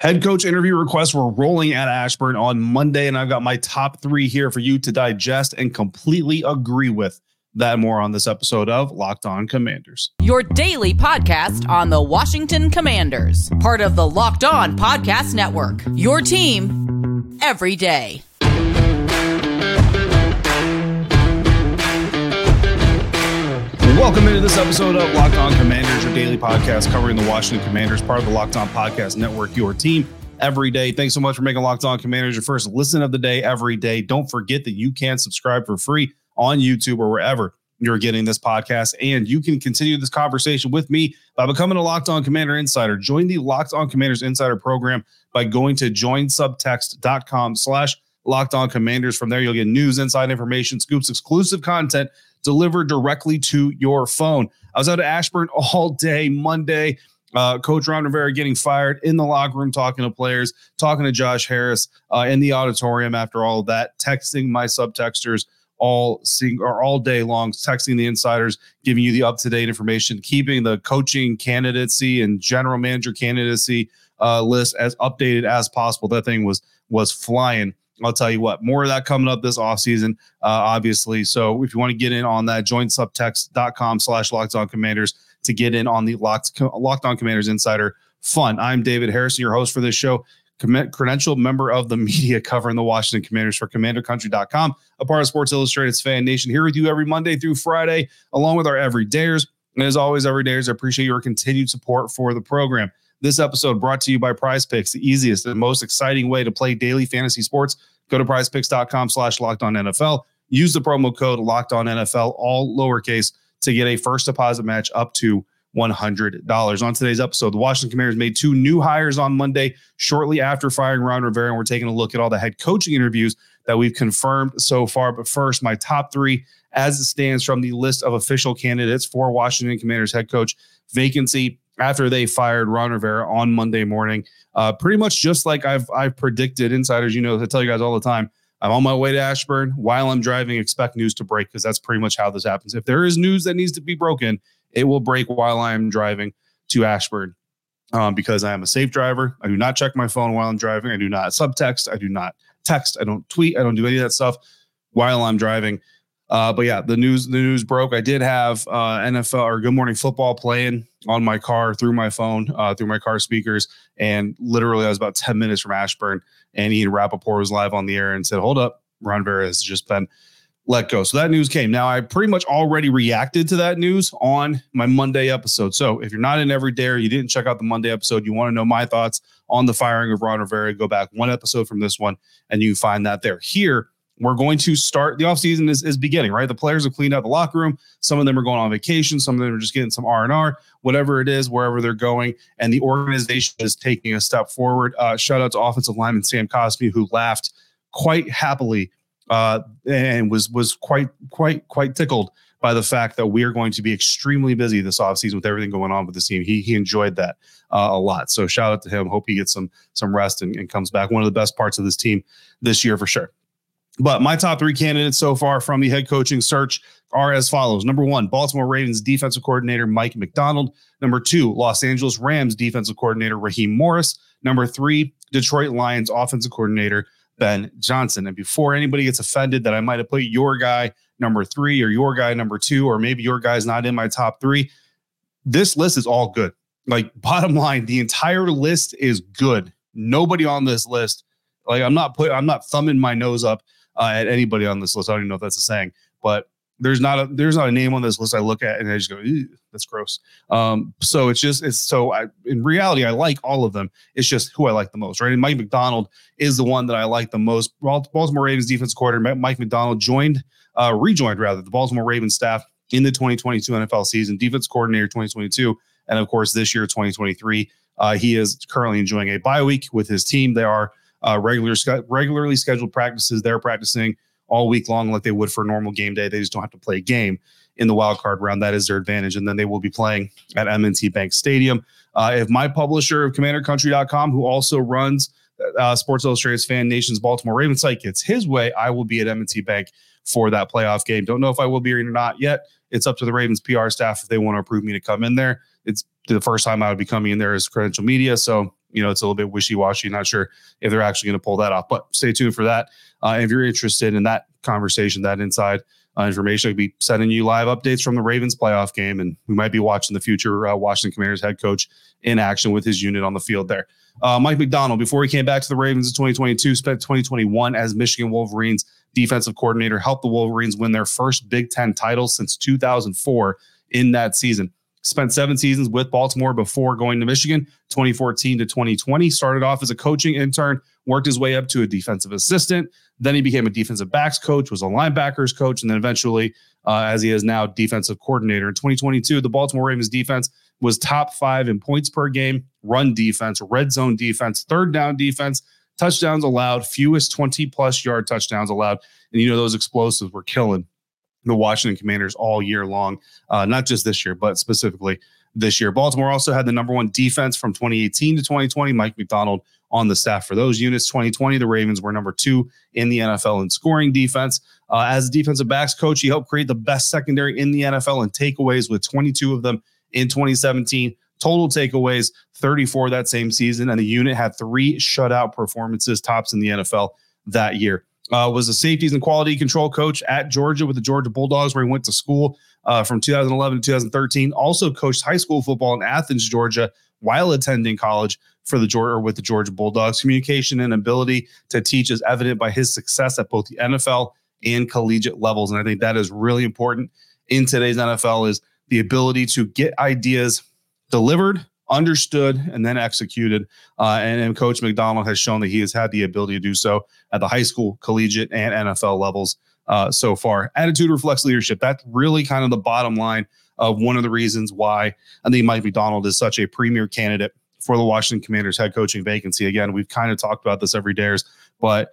Head coach interview requests were rolling at Ashburn on Monday, and I've got my top three here for you to digest and completely agree with. That more on this episode of Locked On Commanders. Your daily podcast on the Washington Commanders, part of the Locked On Podcast Network. Your team every day. Welcome into this episode of Locked On Commanders, your daily podcast covering the Washington Commanders, part of the Locked On Podcast Network, your team every day. Thanks so much for making Locked On Commanders your first listen of the day every day. Don't forget that you can subscribe for free on YouTube or wherever you're getting this podcast. And you can continue this conversation with me by becoming a Locked On Commander Insider. Join the Locked On Commanders Insider program by going to joinsubtext.com slash Locked On Commanders. From there, you'll get news, inside information, scoops, exclusive content delivered directly to your phone. I was out at Ashburn all day Monday. Uh, Coach Ron Rivera getting fired in the locker room, talking to players, talking to Josh Harris uh, in the auditorium after all of that, texting my subtexters all seeing or all day long, texting the insiders, giving you the up to date information, keeping the coaching candidacy and general manager candidacy uh, list as updated as possible. That thing was was flying. I'll tell you what, more of that coming up this offseason, uh, obviously. So if you want to get in on that, join subtext.com slash locked on commanders to get in on the locked, locked on commanders insider fun. I'm David Harrison, your host for this show, credentialed member of the media covering the Washington Commanders for commandercountry.com, a part of Sports Illustrated's Fan Nation, here with you every Monday through Friday, along with our everydayers. And as always, everydayers, I appreciate your continued support for the program. This episode brought to you by Prize Picks, the easiest and most exciting way to play daily fantasy sports. Go to prizepicks.com slash locked on NFL. Use the promo code locked on NFL, all lowercase, to get a first deposit match up to $100. On today's episode, the Washington Commanders made two new hires on Monday, shortly after firing Ron Rivera. And we're taking a look at all the head coaching interviews that we've confirmed so far. But first, my top three as it stands from the list of official candidates for Washington Commanders head coach vacancy after they fired Ron Rivera on Monday morning. Uh, pretty much just like I've I've predicted, insiders, you know, I tell you guys all the time. I'm on my way to Ashburn. While I'm driving, expect news to break because that's pretty much how this happens. If there is news that needs to be broken, it will break while I'm driving to Ashburn. Um, because I am a safe driver. I do not check my phone while I'm driving. I do not subtext. I do not text. I don't tweet. I don't do any of that stuff while I'm driving. Uh, but yeah, the news the news broke. I did have uh, NFL or Good Morning Football playing on my car through my phone, uh, through my car speakers, and literally I was about ten minutes from Ashburn, and Ian Rapoport was live on the air and said, "Hold up, Ron Rivera has just been let go." So that news came. Now I pretty much already reacted to that news on my Monday episode. So if you're not in every day or you didn't check out the Monday episode, you want to know my thoughts on the firing of Ron Rivera, go back one episode from this one, and you find that there. Here we're going to start the offseason is, is beginning, right? The players have cleaned out the locker room. Some of them are going on vacation. Some of them are just getting some R&R, whatever it is, wherever they're going. And the organization is taking a step forward. Uh, shout out to offensive lineman Sam Cosmi, who laughed quite happily uh, and was was quite, quite, quite tickled by the fact that we are going to be extremely busy this offseason with everything going on with the team. He he enjoyed that uh, a lot. So shout out to him. Hope he gets some some rest and, and comes back. One of the best parts of this team this year for sure. But my top three candidates so far from the head coaching search are as follows. Number one, Baltimore Ravens defensive coordinator Mike Macdonald. Number two, Los Angeles Rams defensive coordinator Raheem Morris. Number three, Detroit Lions offensive coordinator Ben Johnson. And before anybody gets offended that I might have put your guy number three or your guy number two, or maybe your guy's not in my top three, this list is all good. Like, bottom line, the entire list is good. Nobody on this list, like, I'm not put, I'm not thumbing my nose up uh, at anybody on this list. I don't even know if that's a saying, but there's not a there's not a name on this list I look at and I just go, that's gross. Um, so it's just it's so I in reality I like all of them. It's just who I like the most, right? And Mike Macdonald is the one that I like the most. Baltimore Ravens defense coordinator Mike Macdonald joined, uh, rejoined rather the Baltimore Ravens staff in the 2022 NFL season, defense coordinator 2022, and of course this year 2023. Uh, he is currently enjoying a bye week with his team. They are uh, regular regularly scheduled practices. They're practicing all week long like they would for a normal game day. They just don't have to play a game in the wild card round. That is their advantage. And then they will be playing at M&T Bank Stadium. Uh, if my publisher of CommanderCountry.com, who also runs uh, Sports Illustrated's Fan Nation's Baltimore Ravens site, gets his way, I will be at M&T Bank for that playoff game. Don't know if I will be or not yet. It's up to the Ravens PR staff if they want to approve me to come in there. It's the first time I would be coming in there as credential media. So you know, it's a little bit wishy washy. Not sure if they're actually going to pull that off, but stay tuned for that. Uh, if you're interested in that conversation, that inside uh, information, I'll be sending you live updates from the Ravens playoff game, and we might be watching the future uh, Washington Commanders head coach in action with his unit on the field there. Uh, Mike Macdonald, before he came back to the Ravens in 2022, spent 2021 as Michigan Wolverines defensive coordinator, helped the Wolverines win their first Big Ten title since 2004 in that season. Spent seven seasons with Baltimore before going to Michigan, 2014 to 2020. Started off as a coaching intern, worked his way up to a defensive assistant. Then he became a defensive backs coach, was a linebackers coach, and then eventually, uh, as he is now, defensive coordinator. In 2022, the Baltimore Ravens defense was top five in points per game, run defense, red zone defense, third down defense, touchdowns allowed, fewest 20 plus yard touchdowns allowed. And you know, those explosives were killing the Washington Commanders all year long, uh, not just this year, but specifically this year. Baltimore also had the number one defense from 2018 to 2020. Mike Macdonald on the staff for those units. 2020, the Ravens were number two in the NFL in scoring defense. Uh, as a defensive backs coach, he helped create the best secondary in the NFL in takeaways with 22 of them in 2017. Total takeaways, 34 that same season. And the unit had three shutout performances, tops in the NFL that year. Uh, was a safeties and quality control coach at Georgia with the Georgia Bulldogs, where he went to school uh, from 2011 to 2013. Also coached high school football in Athens, Georgia, while attending college for the Georgia or with the Georgia Bulldogs. Communication and ability to teach is evident by his success at both the NFL and collegiate levels, and I think that is really important in today's NFL. Is the ability to get ideas delivered understood and then executed. Uh, and, and, Coach Macdonald has shown that he has had the ability to do so at the high school, collegiate, and NFL levels uh, so far. Attitude reflects leadership. That's really kind of the bottom line of one of the reasons why I think Mike Macdonald is such a premier candidate for the Washington Commanders head coaching vacancy. Again, we've kind of talked about this every day, but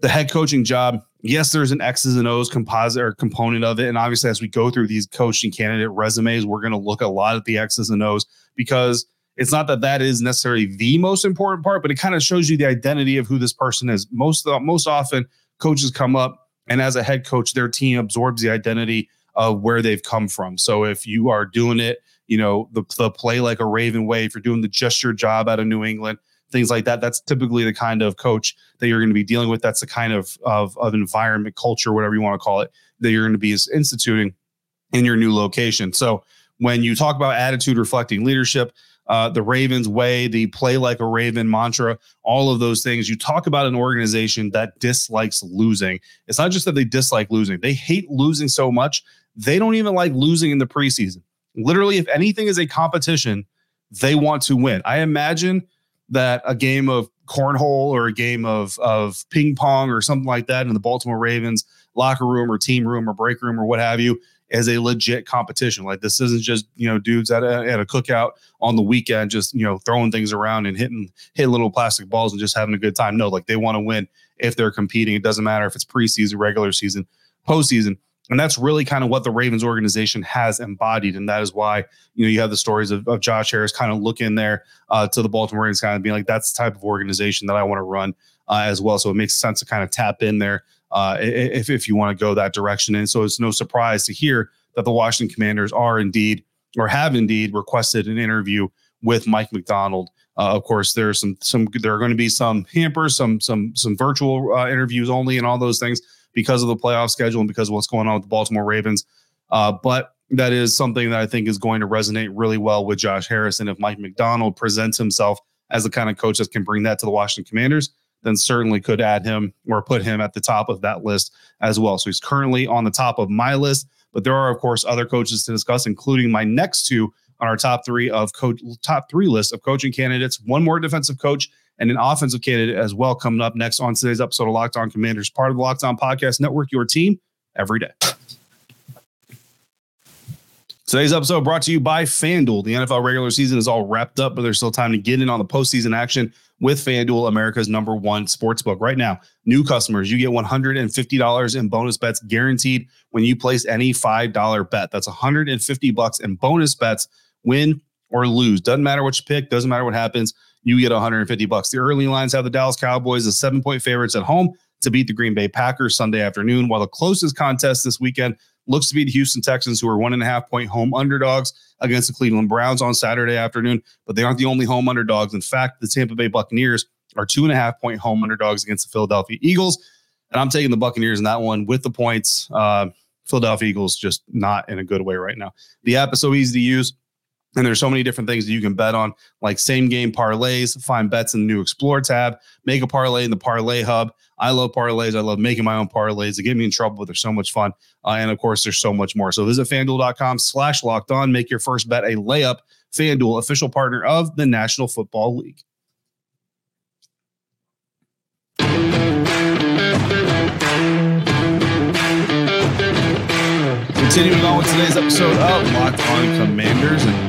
the head coaching job, yes, there's an X's and O's composite or component of it. And obviously, as we go through these coaching candidate resumes, we're going to look a lot at the X's and O's because it's not that that is necessarily the most important part, but it kind of shows you the identity of who this person is. Most uh, most often, coaches come up, and as a head coach, their team absorbs the identity of where they've come from. So if you are doing it, you know, the, the play like a Raven way, if you're doing the just your job out of New England, things like that. That's typically the kind of coach that you're going to be dealing with. That's the kind of, of, of environment, culture, whatever you want to call it, that you're going to be instituting in your new location. So when you talk about attitude reflecting leadership, uh, the Ravens way, the play like a Raven mantra, all of those things. You talk about an organization that dislikes losing. It's not just that they dislike losing, they hate losing so much, they don't even like losing in the preseason. Literally, if anything is a competition, they want to win. I imagine that a game of cornhole or a game of of ping pong or something like that in the Baltimore Ravens locker room or team room or break room or what have you is a legit competition. Like this isn't just you know dudes at a, at a cookout on the weekend just you know throwing things around and hitting hitting little plastic balls and just having a good time. No, like they want to win if they're competing. It doesn't matter if it's preseason, regular season, postseason. And that's really kind of what the Ravens organization has embodied. And that is why, you know, you have the stories of, of Josh Harris kind of looking there uh, to the Baltimore Ravens kind of being like, that's the type of organization that I want to run uh, as well. So it makes sense to kind of tap in there uh, if, if you want to go that direction. And so it's no surprise to hear that the Washington Commanders are indeed or have indeed requested an interview with Mike Macdonald. Uh, of course, there's some some there are going to be some hampers, some some some virtual uh, interviews only, and all those things because of the playoff schedule and because of what's going on with the Baltimore Ravens. Uh, but that is something that I think is going to resonate really well with Josh Harrison if Mike Macdonald presents himself as the kind of coach that can bring that to the Washington Commanders, then certainly could add him or put him at the top of that list as well. So he's currently on the top of my list, but there are of course other coaches to discuss, including my next two on our top three of coach top three list of coaching candidates. One more defensive coach and an offensive candidate as well coming up next on today's episode of Locked On Commanders, part of the Locked On Podcast Network, your team every day. Today's episode brought to you by FanDuel. The NFL regular season is all wrapped up, but there's still time to get in on the postseason action with FanDuel, America's number one sports book. Right now, new customers, you get $150 in bonus bets guaranteed when you place any $5 bet. That's 150 bucks in bonus bets, win or lose. Doesn't matter what you pick, doesn't matter what happens you get 150 bucks. The early lines have the Dallas Cowboys as seven point favorites at home to beat the Green Bay Packers Sunday afternoon, while the closest contest this weekend looks to be the Houston Texans, who are one and a half point home underdogs against the Cleveland Browns on Saturday afternoon. But they aren't the only home underdogs. In fact, the Tampa Bay Buccaneers are two and a half point home underdogs against the Philadelphia Eagles. And I'm taking the Buccaneers in that one with the points. Uh, Philadelphia Eagles just not in a good way right now. The app is so easy to use. And there's so many different things that you can bet on, like same game parlays, find bets in the new Explore tab, make a parlay in the Parlay Hub. I love parlays. I love making my own parlays. They get me in trouble, but they're so much fun. Uh, and of course, there's so much more. So visit fanduel.com slash locked on. Make your first bet a layup. FanDuel, official partner of the National Football League. Continuing on with today's episode of Locked On Commanders. And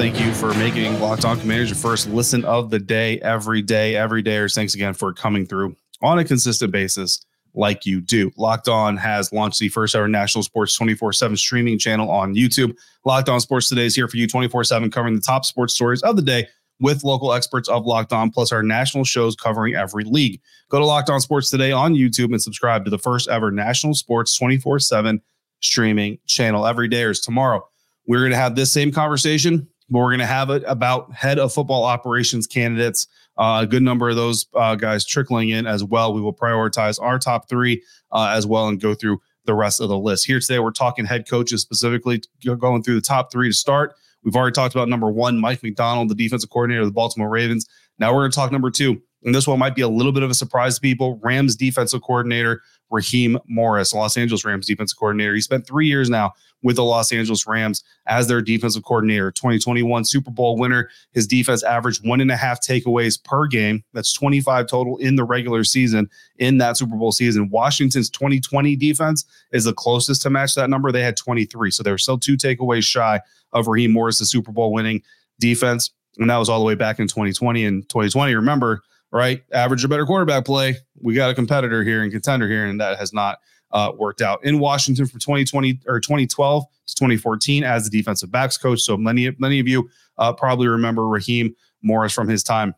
Thank you for making Locked On Commanders your first listen of the day, every day, every day. Or Thanks again for coming through on a consistent basis like you do. Locked On has launched the first ever national sports 24 7 streaming channel on YouTube. Locked On Sports Today is here for you 24 7, covering the top sports stories of the day with local experts of Locked On, plus our national shows covering every league. Go to Locked On Sports Today on YouTube and subscribe to the first ever national sports 24 7 streaming channel every day or tomorrow. We're going to have this same conversation, but we're going to have it about head of football operations candidates. Uh, a good number of those uh, guys trickling in as well. We will prioritize our top three uh, as well and go through the rest of the list. Here today, we're talking head coaches specifically, going through the top three to start. We've already talked about number one, Mike Macdonald, the defensive coordinator of the Baltimore Ravens. Now we're going to talk number two, and this one might be a little bit of a surprise to people. Rams defensive coordinator Raheem Morris, Los Angeles Rams defensive coordinator. He spent three years now with the Los Angeles Rams as their defensive coordinator. 2021 Super Bowl winner. His defense averaged one and a half takeaways per game. That's 25 total in the regular season in that Super Bowl season. Washington's 2020 defense is the closest to match that number. They had 23. So they were still two takeaways shy of Raheem Morris, Super Bowl winning defense. And that was all the way back in 2020. And 2020, remember, right? Average or better quarterback play. We got a competitor here and contender here, and that has not uh, worked out in Washington from 2020 or 2012 to 2014 as the defensive backs coach. So many, many of you uh, probably remember Raheem Morris from his time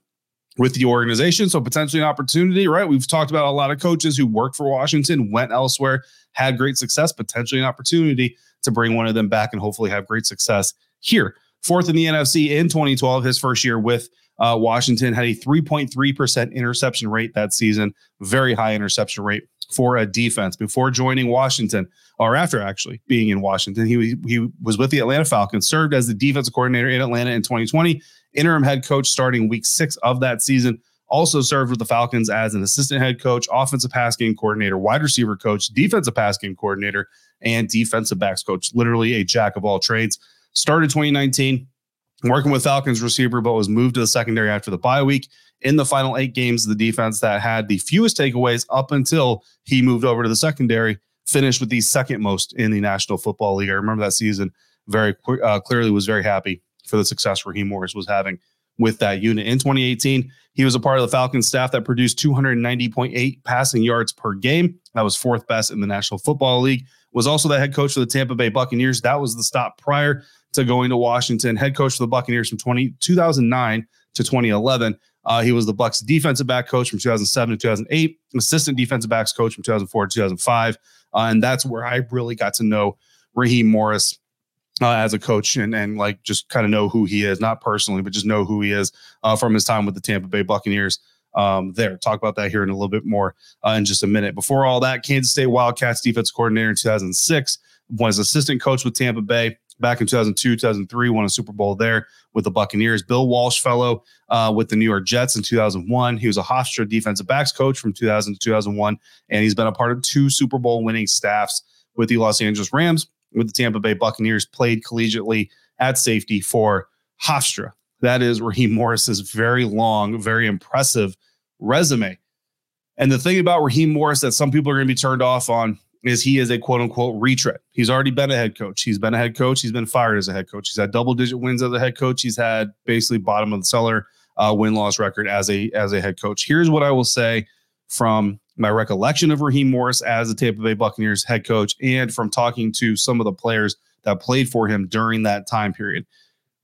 with the organization. So potentially an opportunity, right? We've talked about a lot of coaches who worked for Washington, went elsewhere, had great success, potentially an opportunity to bring one of them back and hopefully have great success here. Fourth in the NFC in 2012, his first year with uh, Washington had a 3.3% interception rate that season, very high interception rate for a defense. Before joining Washington, or after actually being in Washington, he, he was with the Atlanta Falcons, served as the defensive coordinator in Atlanta in 2020, interim head coach starting week six of that season. Also served with the Falcons as an assistant head coach, offensive pass game coordinator, wide receiver coach, defensive pass game coordinator, and defensive backs coach. Literally a jack of all trades. Started 2019 working with Falcons receiver, but was moved to the secondary after the bye week. In the final eight games, the defense that had the fewest takeaways up until he moved over to the secondary finished with the second most in the National Football League. I remember that season very uh, clearly. Was very happy for the success Raheem Morris was having with that unit. In 2018, he was a part of the Falcons staff that produced 290.8 passing yards per game. That was fourth best in the National Football League. Was also the head coach for the Tampa Bay Buccaneers. That was the stop prior to going to Washington, head coach for the Buccaneers from 20, 2009 to 2011. Uh, he was the Bucks defensive back coach from 2007 to 2008, assistant defensive backs coach from 2004 to 2005, uh, and that's where I really got to know Raheem Morris uh, as a coach and and like just kind of know who he is, not personally, but just know who he is uh, from his time with the Tampa Bay Buccaneers. Um, there, talk about that here in a little bit more uh, in just a minute. Before all that, Kansas State Wildcats defense coordinator in 2006 was assistant coach with Tampa Bay back in 2002, 2003, won a Super Bowl there with the Buccaneers. Bill Walsh fellow uh, with the New York Jets in 2001. He was a Hofstra defensive backs coach from 2000 to 2001, and he's been a part of two Super Bowl winning staffs with the Los Angeles Rams, with the Tampa Bay Buccaneers, played collegiately at safety for Hofstra. That is Raheem Morris's very long, very impressive resume. And the thing about Raheem Morris that some people are going to be turned off on is he is a quote unquote retread. He's already been a head coach. He's been a head coach. He's been fired as a head coach. He's had double digit wins as a head coach. He's had basically bottom of the cellar uh, win loss record as a as a head coach. Here's what I will say from my recollection of Raheem Morris as the Tampa Bay Buccaneers head coach, and from talking to some of the players that played for him during that time period.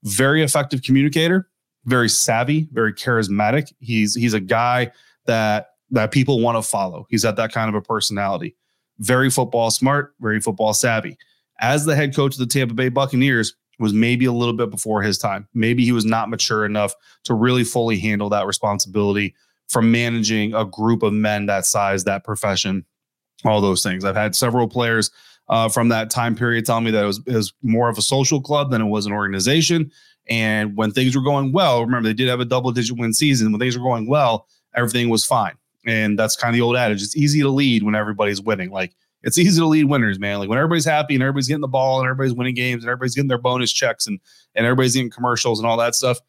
Very effective communicator, very savvy, very charismatic. He's he's a guy that that people want to follow. He's at that kind of a personality very football smart, very football savvy. As the head coach of the Tampa Bay Buccaneers, was maybe a little bit before his time. Maybe he was not mature enough to really fully handle that responsibility from managing a group of men that size, that profession, all those things. I've had several players uh, from that time period tell me that it was, it was more of a social club than it was an organization. And when things were going well, remember they did have a double digit win season. When things were going well, everything was fine. And that's kind of the old adage. It's easy to lead when everybody's winning. Like it's easy to lead winners, man. Like when everybody's happy and everybody's getting the ball and everybody's winning games and everybody's getting their bonus checks and and everybody's getting commercials and all that stuff,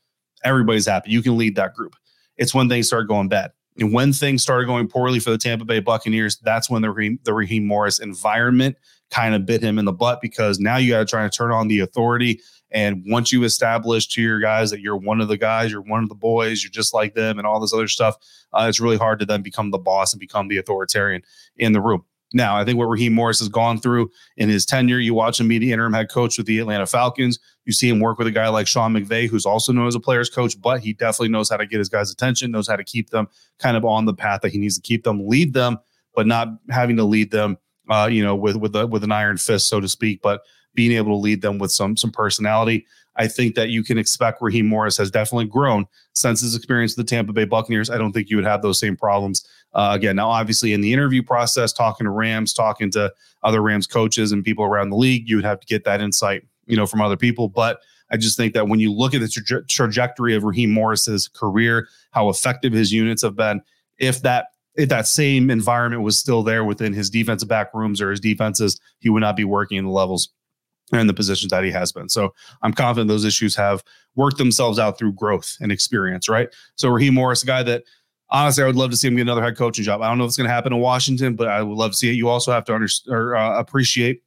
everybody's happy. You can lead that group. It's when things start going bad. And when things started going poorly for the Tampa Bay Buccaneers, that's when the Raheem, the Raheem Morris environment kind of bit him in the butt because now you got to try to turn on the authority. And once you establish to your guys that you're one of the guys, you're one of the boys, you're just like them, and all this other stuff, uh, it's really hard to then become the boss and become the authoritarian in the room. Now, I think what Raheem Morris has gone through in his tenure, you watch him be the interim head coach with the Atlanta Falcons. You see him work with a guy like Sean McVay, who's also known as a player's coach, but he definitely knows how to get his guys' attention, knows how to keep them kind of on the path that he needs to keep them, lead them, but not having to lead them, uh, you know, with with a, with an iron fist, so to speak, but being able to lead them with some some personality. I think that you can expect Raheem Morris has definitely grown since his experience with the Tampa Bay Buccaneers. I don't think you would have those same problems uh, again. Now, obviously, in the interview process, talking to Rams, talking to other Rams coaches and people around the league, you would have to get that insight, you know, from other people. But I just think that when you look at the tra- trajectory of Raheem Morris's career, how effective his units have been, if that if that same environment was still there within his defensive back rooms or his defenses, he would not be working in the levels and the positions that he has been. So I'm confident those issues have worked themselves out through growth and experience, right? So Raheem Morris, a guy that honestly I would love to see him get another head coaching job. I don't know if it's going to happen in Washington, but I would love to see it. You also have to understand or uh, appreciate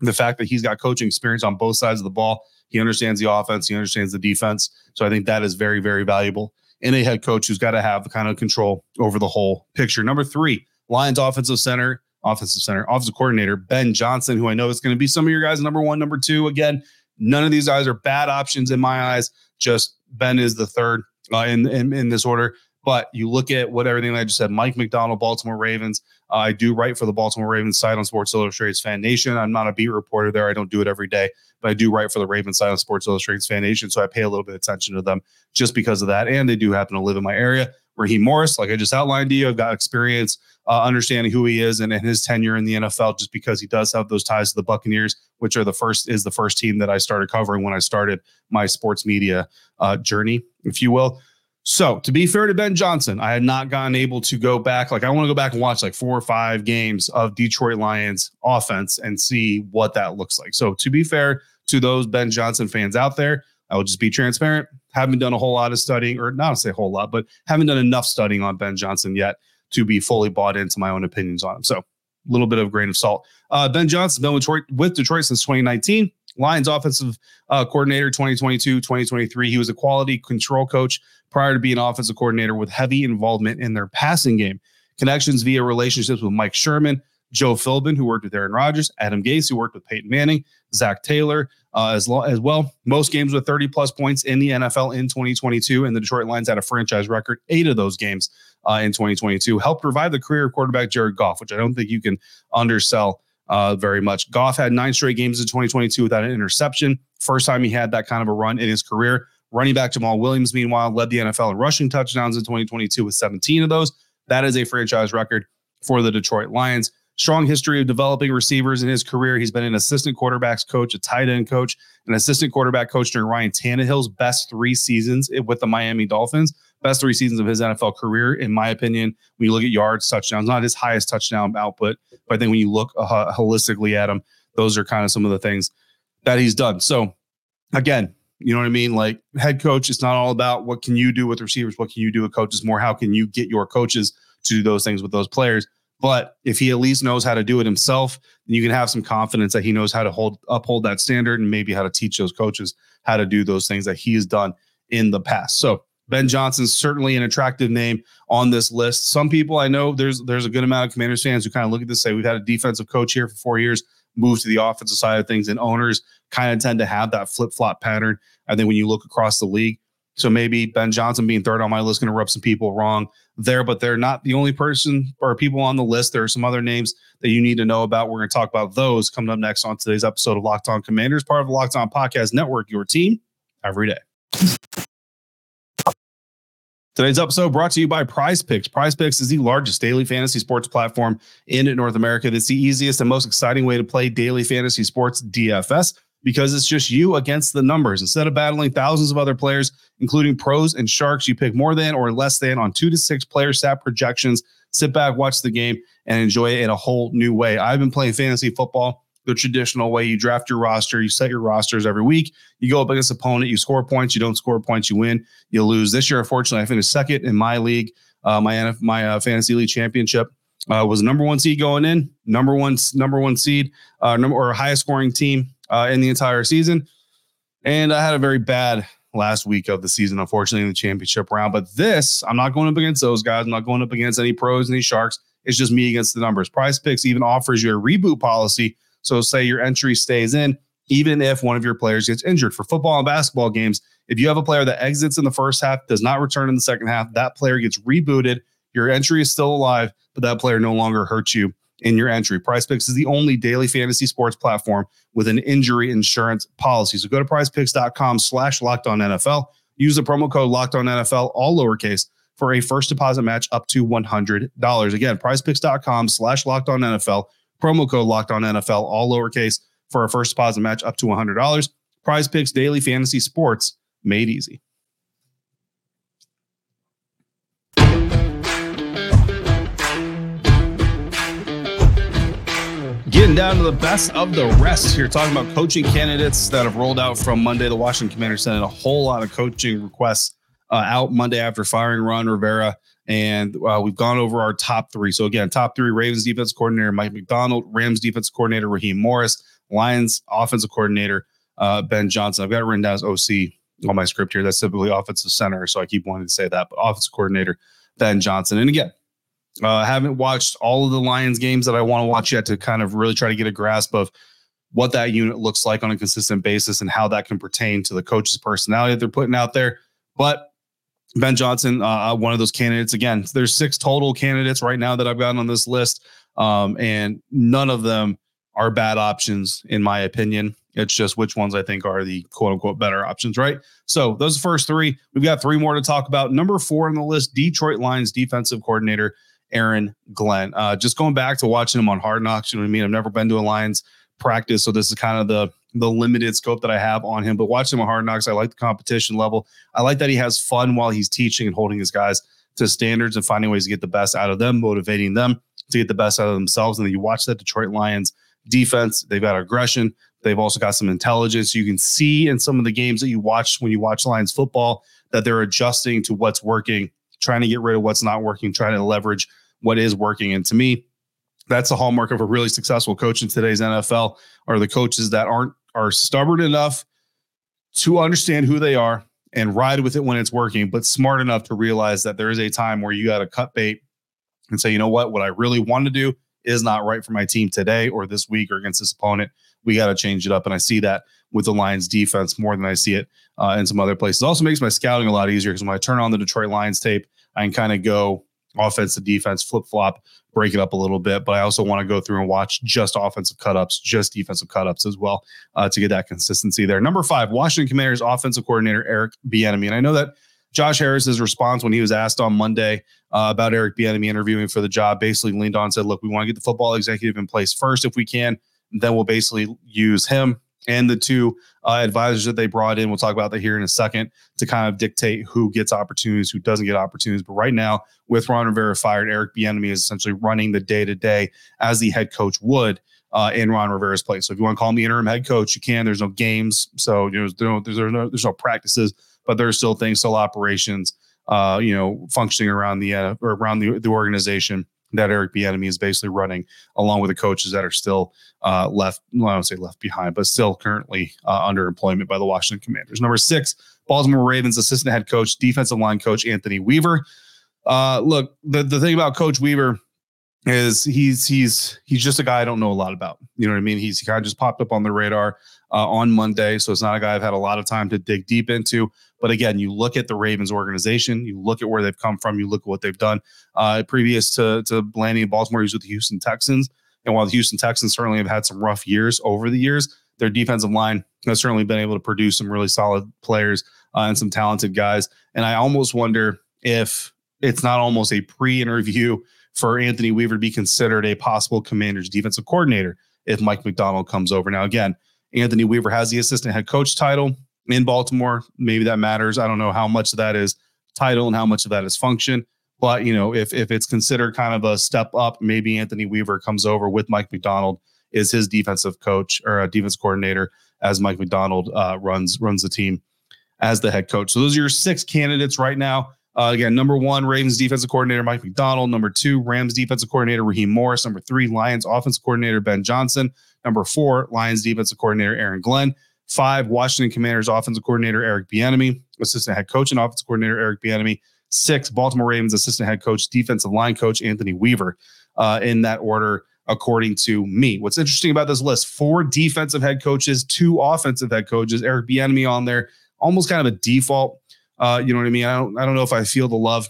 the fact that he's got coaching experience on both sides of the ball. He understands the offense, he understands the defense. So I think that is very, very valuable in a head coach who's got to have the kind of control over the whole picture. Number three, Lions offensive center offensive center, offensive coordinator, Ben Johnson, who I know is going to be some of your guys' number one, number two. Again, none of these guys are bad options in my eyes. Just Ben is the third uh, in, in, in this order. But you look at what everything I just said. Mike Macdonald, Baltimore Ravens. Uh, I do write for the Baltimore Ravens site on Sports Illustrated's Fan Nation. I'm not a beat reporter there. I don't do it every day, but I do write for the Ravens site on Sports Illustrated's Fan Nation. So I pay a little bit of attention to them just because of that. And they do happen to live in my area. Raheem Morris, like I just outlined to you, I've got experience uh, understanding who he is and, and, his tenure in the NFL, just because he does have those ties to the Buccaneers, which are the first is the first team that I started covering when I started my sports media uh, journey, if you will. So to be fair to Ben Johnson, I had not gotten able to go back. Like I want to go back and watch like four or five games of Detroit Lions offense and see what that looks like. So to be fair to those Ben Johnson fans out there, I will just be transparent. Haven't done a whole lot of studying, or not to say a whole lot, but haven't done enough studying on Ben Johnson yet to be fully bought into my own opinions on him. So a little bit of grain of salt. Uh, ben Johnson's been with Detroit, with Detroit since 2019. Lions offensive uh, coordinator 2022, 2023. He was a quality control coach prior to being offensive coordinator with heavy involvement in their passing game. Connections via relationships with Mike Sherman, Joe Philbin, who worked with Aaron Rodgers, Adam Gase, who worked with Peyton Manning, Zac Taylor, uh, as, lo- as well. Most games with 30 plus points in the NFL in 2022, and the Detroit Lions had a franchise record, eight of those games uh, in 2022. Helped revive the career of quarterback Jared Goff, which I don't think you can undersell uh, very much. Goff had nine straight games in 2022 without an interception. First time he had that kind of a run in his career. Running back Jamaal Williams, meanwhile, led the NFL in rushing touchdowns in 2022 with 17 of those. That is a franchise record for the Detroit Lions strong history of developing receivers in his career. He's been an assistant quarterbacks coach, a tight end coach, an assistant quarterback coach during Ryan Tannehill's best three seasons with the Miami Dolphins. Best three seasons of his NFL career, in my opinion. When you look at yards, touchdowns, not his highest touchdown output, but I think when you look uh, holistically at him, those are kind of some of the things that he's done. So, again, you know what I mean? Like head coach, it's not all about what can you do with receivers, what can you do with coaches, more how can you get your coaches to do those things with those players. But if he at least knows how to do it himself, then you can have some confidence that he knows how to hold uphold that standard and maybe how to teach those coaches how to do those things that he has done in the past. So Ben Johnson's certainly an attractive name on this list. Some people I know there's there's a good amount of Commanders fans who kind of look at this say we've had a defensive coach here for four years, move to the offensive side of things, and owners kind of tend to have that flip flop pattern. I think when you look across the league, So maybe Ben Johnson being third on my list going to rub some people wrong there, but they're not the only person or people on the list. There are some other names that you need to know about. We're going to talk about those coming up next on today's episode of Locked On Commanders, part of the Locked On Podcast Network, your team every day. Today's episode brought to you by Prize Picks. Prize Picks is the largest daily fantasy sports platform in North America. It's the easiest and most exciting way to play daily fantasy sports DFS because it's just you against the numbers. Instead of battling thousands of other players, including pros and sharks, you pick more than or less than on two to six player stat projections. Sit back, watch the game, and enjoy it in a whole new way. I've been playing fantasy football the traditional way. You draft your roster, you set your rosters every week. You go up against opponent, you score points, you don't score points, you win, you lose. This year, unfortunately, I finished second in my league, uh, my my uh, fantasy league championship. Uh, was number one seed going in, number one number one seed, uh, number or highest scoring team uh, in the entire season. And I had a very bad last week of the season, unfortunately, in the championship round. But this, I'm not going up against those guys. I'm not going up against any pros, any sharks. It's just me against the numbers. Prize Picks even offers you a reboot policy. So, say your entry stays in, even if one of your players gets injured. For football and basketball games, if you have a player that exits in the first half, does not return in the second half, that player gets rebooted. Your entry is still alive, but that player no longer hurts you in your entry. Prize Picks is the only daily fantasy sports platform with an injury insurance policy. So go to prizepicks.com slash locked on NFL. Use the promo code locked on NFL, all lowercase, for a first deposit match up to $100. Again, prizepicks.com slash locked on NFL. Promo code locked on NFL, all lowercase, for a first deposit match up to $100. Prize Picks Daily Fantasy Sports made easy. Down to the best of the rest here, talking about coaching candidates that have rolled out from Monday. The Washington Commanders sent a whole lot of coaching requests uh, out Monday after firing Ron Rivera. And uh, we've gone over our top three. So, again, top three Ravens defense coordinator Mike Macdonald, Rams defense coordinator Raheem Morris, Lions offensive coordinator uh, Ben Johnson. I've got it written down as OC on my script here. That's typically offensive center. So I keep wanting to say that, but offensive coordinator Ben Johnson. And again, uh, haven't watched all of the Lions games that I want to watch yet to kind of really try to get a grasp of what that unit looks like on a consistent basis and how that can pertain to the coach's personality that they're putting out there. But Ben Johnson, uh, uh one of those candidates. Again, there's six total candidates right now that I've gotten on this list, um, and none of them are bad options in my opinion. It's just which ones I think are the quote unquote better options, right? So those first three, we've got three more to talk about. Number four on the list, Detroit Lions defensive coordinator Aaron Glenn. Uh, just going back to watching him on Hard Knocks, you know what I mean? I've never been to a Lions practice, so this is kind of the the limited scope that I have on him. But watching him on Hard Knocks, I like the competition level. I like that he has fun while he's teaching and holding his guys to standards and finding ways to get the best out of them, motivating them to get the best out of themselves. And then you watch that Detroit Lions defense. They've got aggression. They've also got some intelligence. You can see in some of the games that you watch when you watch Lions football that they're adjusting to what's working, trying to get rid of what's not working, trying to leverage what is working. And to me, that's the hallmark of a really successful coach in today's NFL are the coaches that aren't are stubborn enough to understand who they are and ride with it when it's working, but smart enough to realize that there is a time where you got to cut bait and say, you know what, what I really want to do is not right for my team today or this week or against this opponent. We got to change it up. And I see that with the Lions defense more than I see it uh, in some other places. Also makes my scouting a lot easier because when I turn on the Detroit Lions tape, I can kind of go offense to defense, flip flop, break it up a little bit. But I also want to go through and watch just offensive cutups, just defensive cutups as well uh, to get that consistency there. Number five, Washington Commanders offensive coordinator Eric Bieniemy, and I know that Josh Harris's response when he was asked on Monday uh, about Eric Bieniemy interviewing for the job basically leaned on and said, "Look, we want to get the football executive in place first if we can, then we'll basically use him." And the two uh, advisors that they brought in. We'll talk about that here in a second to kind of dictate who gets opportunities, who doesn't get opportunities. But right now, with Ron Rivera fired, Eric Bieniemy is essentially running the day to day as the head coach would. Uh, in Ron Rivera's place. So if you want to call me interim head coach, you can. There's no games, so you know there's no there's no, there's no practices, but there's still things, still operations, uh, you know, functioning around the uh, or around the, the organization that Eric Bieniemy is basically running, along with the coaches that are still uh, left. Well, I don't say left behind, but still currently uh, under employment by the Washington Commanders. Number six, Baltimore Ravens assistant head coach, defensive line coach Anthony Weaver. Uh, look, the the thing about Coach Weaver, is he's he's he's just a guy I don't know a lot about. You know what I mean? He's he kind of just popped up on the radar uh, on Monday, so it's not a guy I've had a lot of time to dig deep into. But again, you look at the Ravens organization, you look at where they've come from, you look at what they've done. Uh, previous to to landing in Baltimore, he was with the Houston Texans, and while the Houston Texans certainly have had some rough years over the years, their defensive line has certainly been able to produce some really solid players uh, and some talented guys. And I almost wonder if it's not almost a pre-interview for Anthony Weaver to be considered a possible commander's defensive coordinator if Mike Macdonald comes over. Now, again, Anthony Weaver has the assistant head coach title in Baltimore. Maybe that matters. I don't know how much of that is title and how much of that is function. But you know, if if it's considered kind of a step up, maybe Anthony Weaver comes over with Mike Macdonald is his defensive coach or a defense coordinator as Mike Macdonald uh, runs runs the team as the head coach. So those are your six candidates right now. Uh, again, number one, Ravens defensive coordinator Mike Macdonald. Number two, Rams defensive coordinator Raheem Morris. Number three, Lions offensive coordinator Ben Johnson. Number four, Lions defensive coordinator Aaron Glenn. Five, Washington Commanders offensive coordinator Eric Bieniemy. Assistant head coach and offensive coordinator Eric Bieniemy. Six, Baltimore Ravens assistant head coach, defensive line coach Anthony Weaver. Uh, in that order, according to me. What's interesting about this list: four defensive head coaches, two offensive head coaches. Eric Bieniemy on there, almost kind of a default. Uh, you know what I mean? I don't, I don't know if I feel the love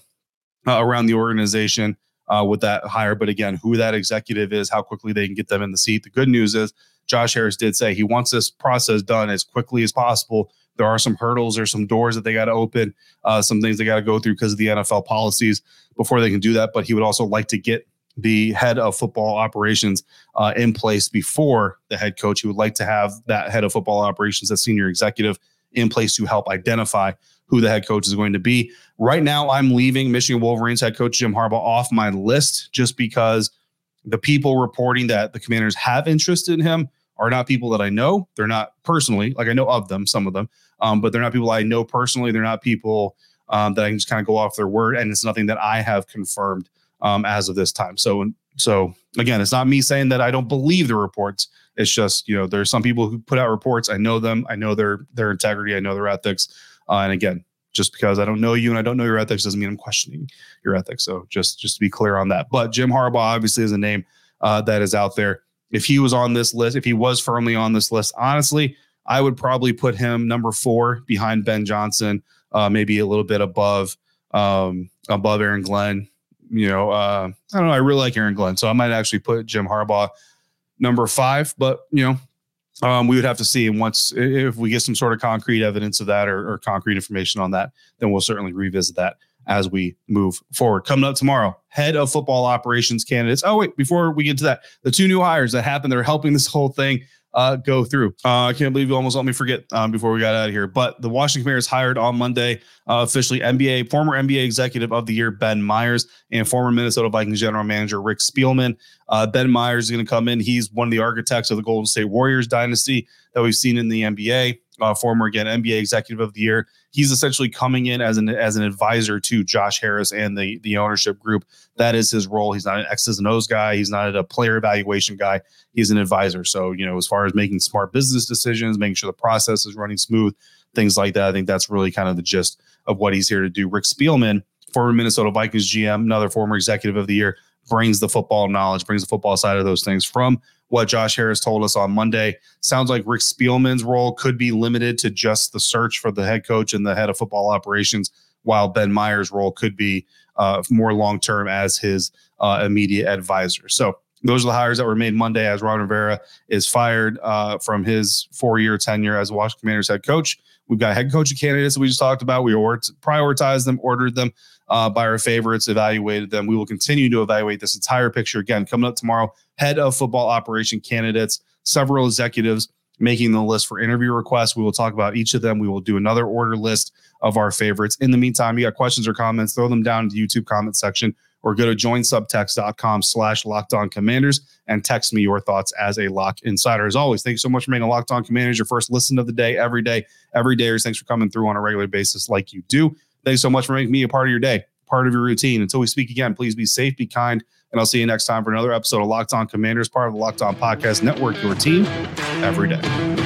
uh, around the organization uh, with that hire, but again, who that executive is, how quickly they can get them in the seat. The good news is Josh Harris did say he wants this process done as quickly as possible. There are some hurdles, there's some doors that they got to open, uh, some things they got to go through because of the NFL policies before they can do that. But he would also like to get the head of football operations uh, in place before the head coach. He would like to have that head of football operations, that senior executive, in place to help identify who the head coach is going to be. Right now, I'm leaving Michigan Wolverines head coach Jim Harbaugh off my list just because the people reporting that the commanders have interest in him are not people that I know. They're not personally, like I know of them, some of them, um, but they're not people I know personally. They're not people um, that I can just kind of go off their word. And it's nothing that I have confirmed um, as of this time. So, so again, it's not me saying that I don't believe the reports. It's just you know there's some people who put out reports. I know them. I know their their integrity. I know their ethics. Uh, and again, just because I don't know you and I don't know your ethics doesn't mean I'm questioning your ethics. So just just to be clear on that. But Jim Harbaugh obviously is a name uh, that is out there. If he was on this list, if he was firmly on this list, honestly, I would probably put him number four behind Ben Johnson, uh, maybe a little bit above um, above Aaron Glenn you know, uh, I don't know. I really like Aaron Glenn, so I might actually put Jim Harbaugh number five. But you know, um, we would have to see. And once if we get some sort of concrete evidence of that or, or concrete information on that, then we'll certainly revisit that as we move forward. Coming up tomorrow, head of football operations candidates. Oh wait, before we get to that, the two new hires that happened, they're helping this whole thing uh, go through. Uh, I can't believe you almost let me forget um, before we got out of here. But the Washington Commanders hired on Monday uh, officially NBA former NBA Executive of the Year Ben Myers and former Minnesota Vikings General Manager Rick Spielman. Uh, ben Myers is going to come in. He's one of the architects of the Golden State Warriors dynasty that we've seen in the NBA uh, former again NBA Executive of the Year. He's essentially coming in as an as an advisor to Josh Harris and the the ownership group. That is his role. He's not an X's and O's guy. He's not a player evaluation guy. He's an advisor. So you know, as far as making smart business decisions, making sure the process is running smooth, things like that. I think that's really kind of the gist of what he's here to do. Rick Spielman, former Minnesota Vikings GM, another former Executive of the Year, brings the football knowledge, brings the football side of those things from what Josh Harris told us on Monday. Sounds like Rick Spielman's role could be limited to just the search for the head coach and the head of football operations, while Ben Myers' role could be uh, more long term as his uh, immediate advisor. So those are the hires that were made Monday as Ron Rivera is fired uh, from his four year tenure as Washington Commanders head coach. We've got head coaching candidates that we just talked about. We prioritized them, ordered them uh, by our favorites, evaluated them. We will continue to evaluate this entire picture again coming up tomorrow. Head of football operation candidates, several executives making the list for interview requests. We will talk about each of them. We will do another order list of our favorites. In the meantime, you got questions or comments, throw them down in the YouTube comment section or go to joinsubtext.com slash locked on commanders and text me your thoughts as a lock insider. As always, thank you so much for making a locked on commanders your first listen of the day every day. Every day, thanks for coming through on a regular basis like you do. Thanks so much for making me a part of your day, part of your routine. Until we speak again, please be safe, be kind, and I'll see you next time for another episode of Locked On Commanders, part of the Locked On Podcast Network, your team every day.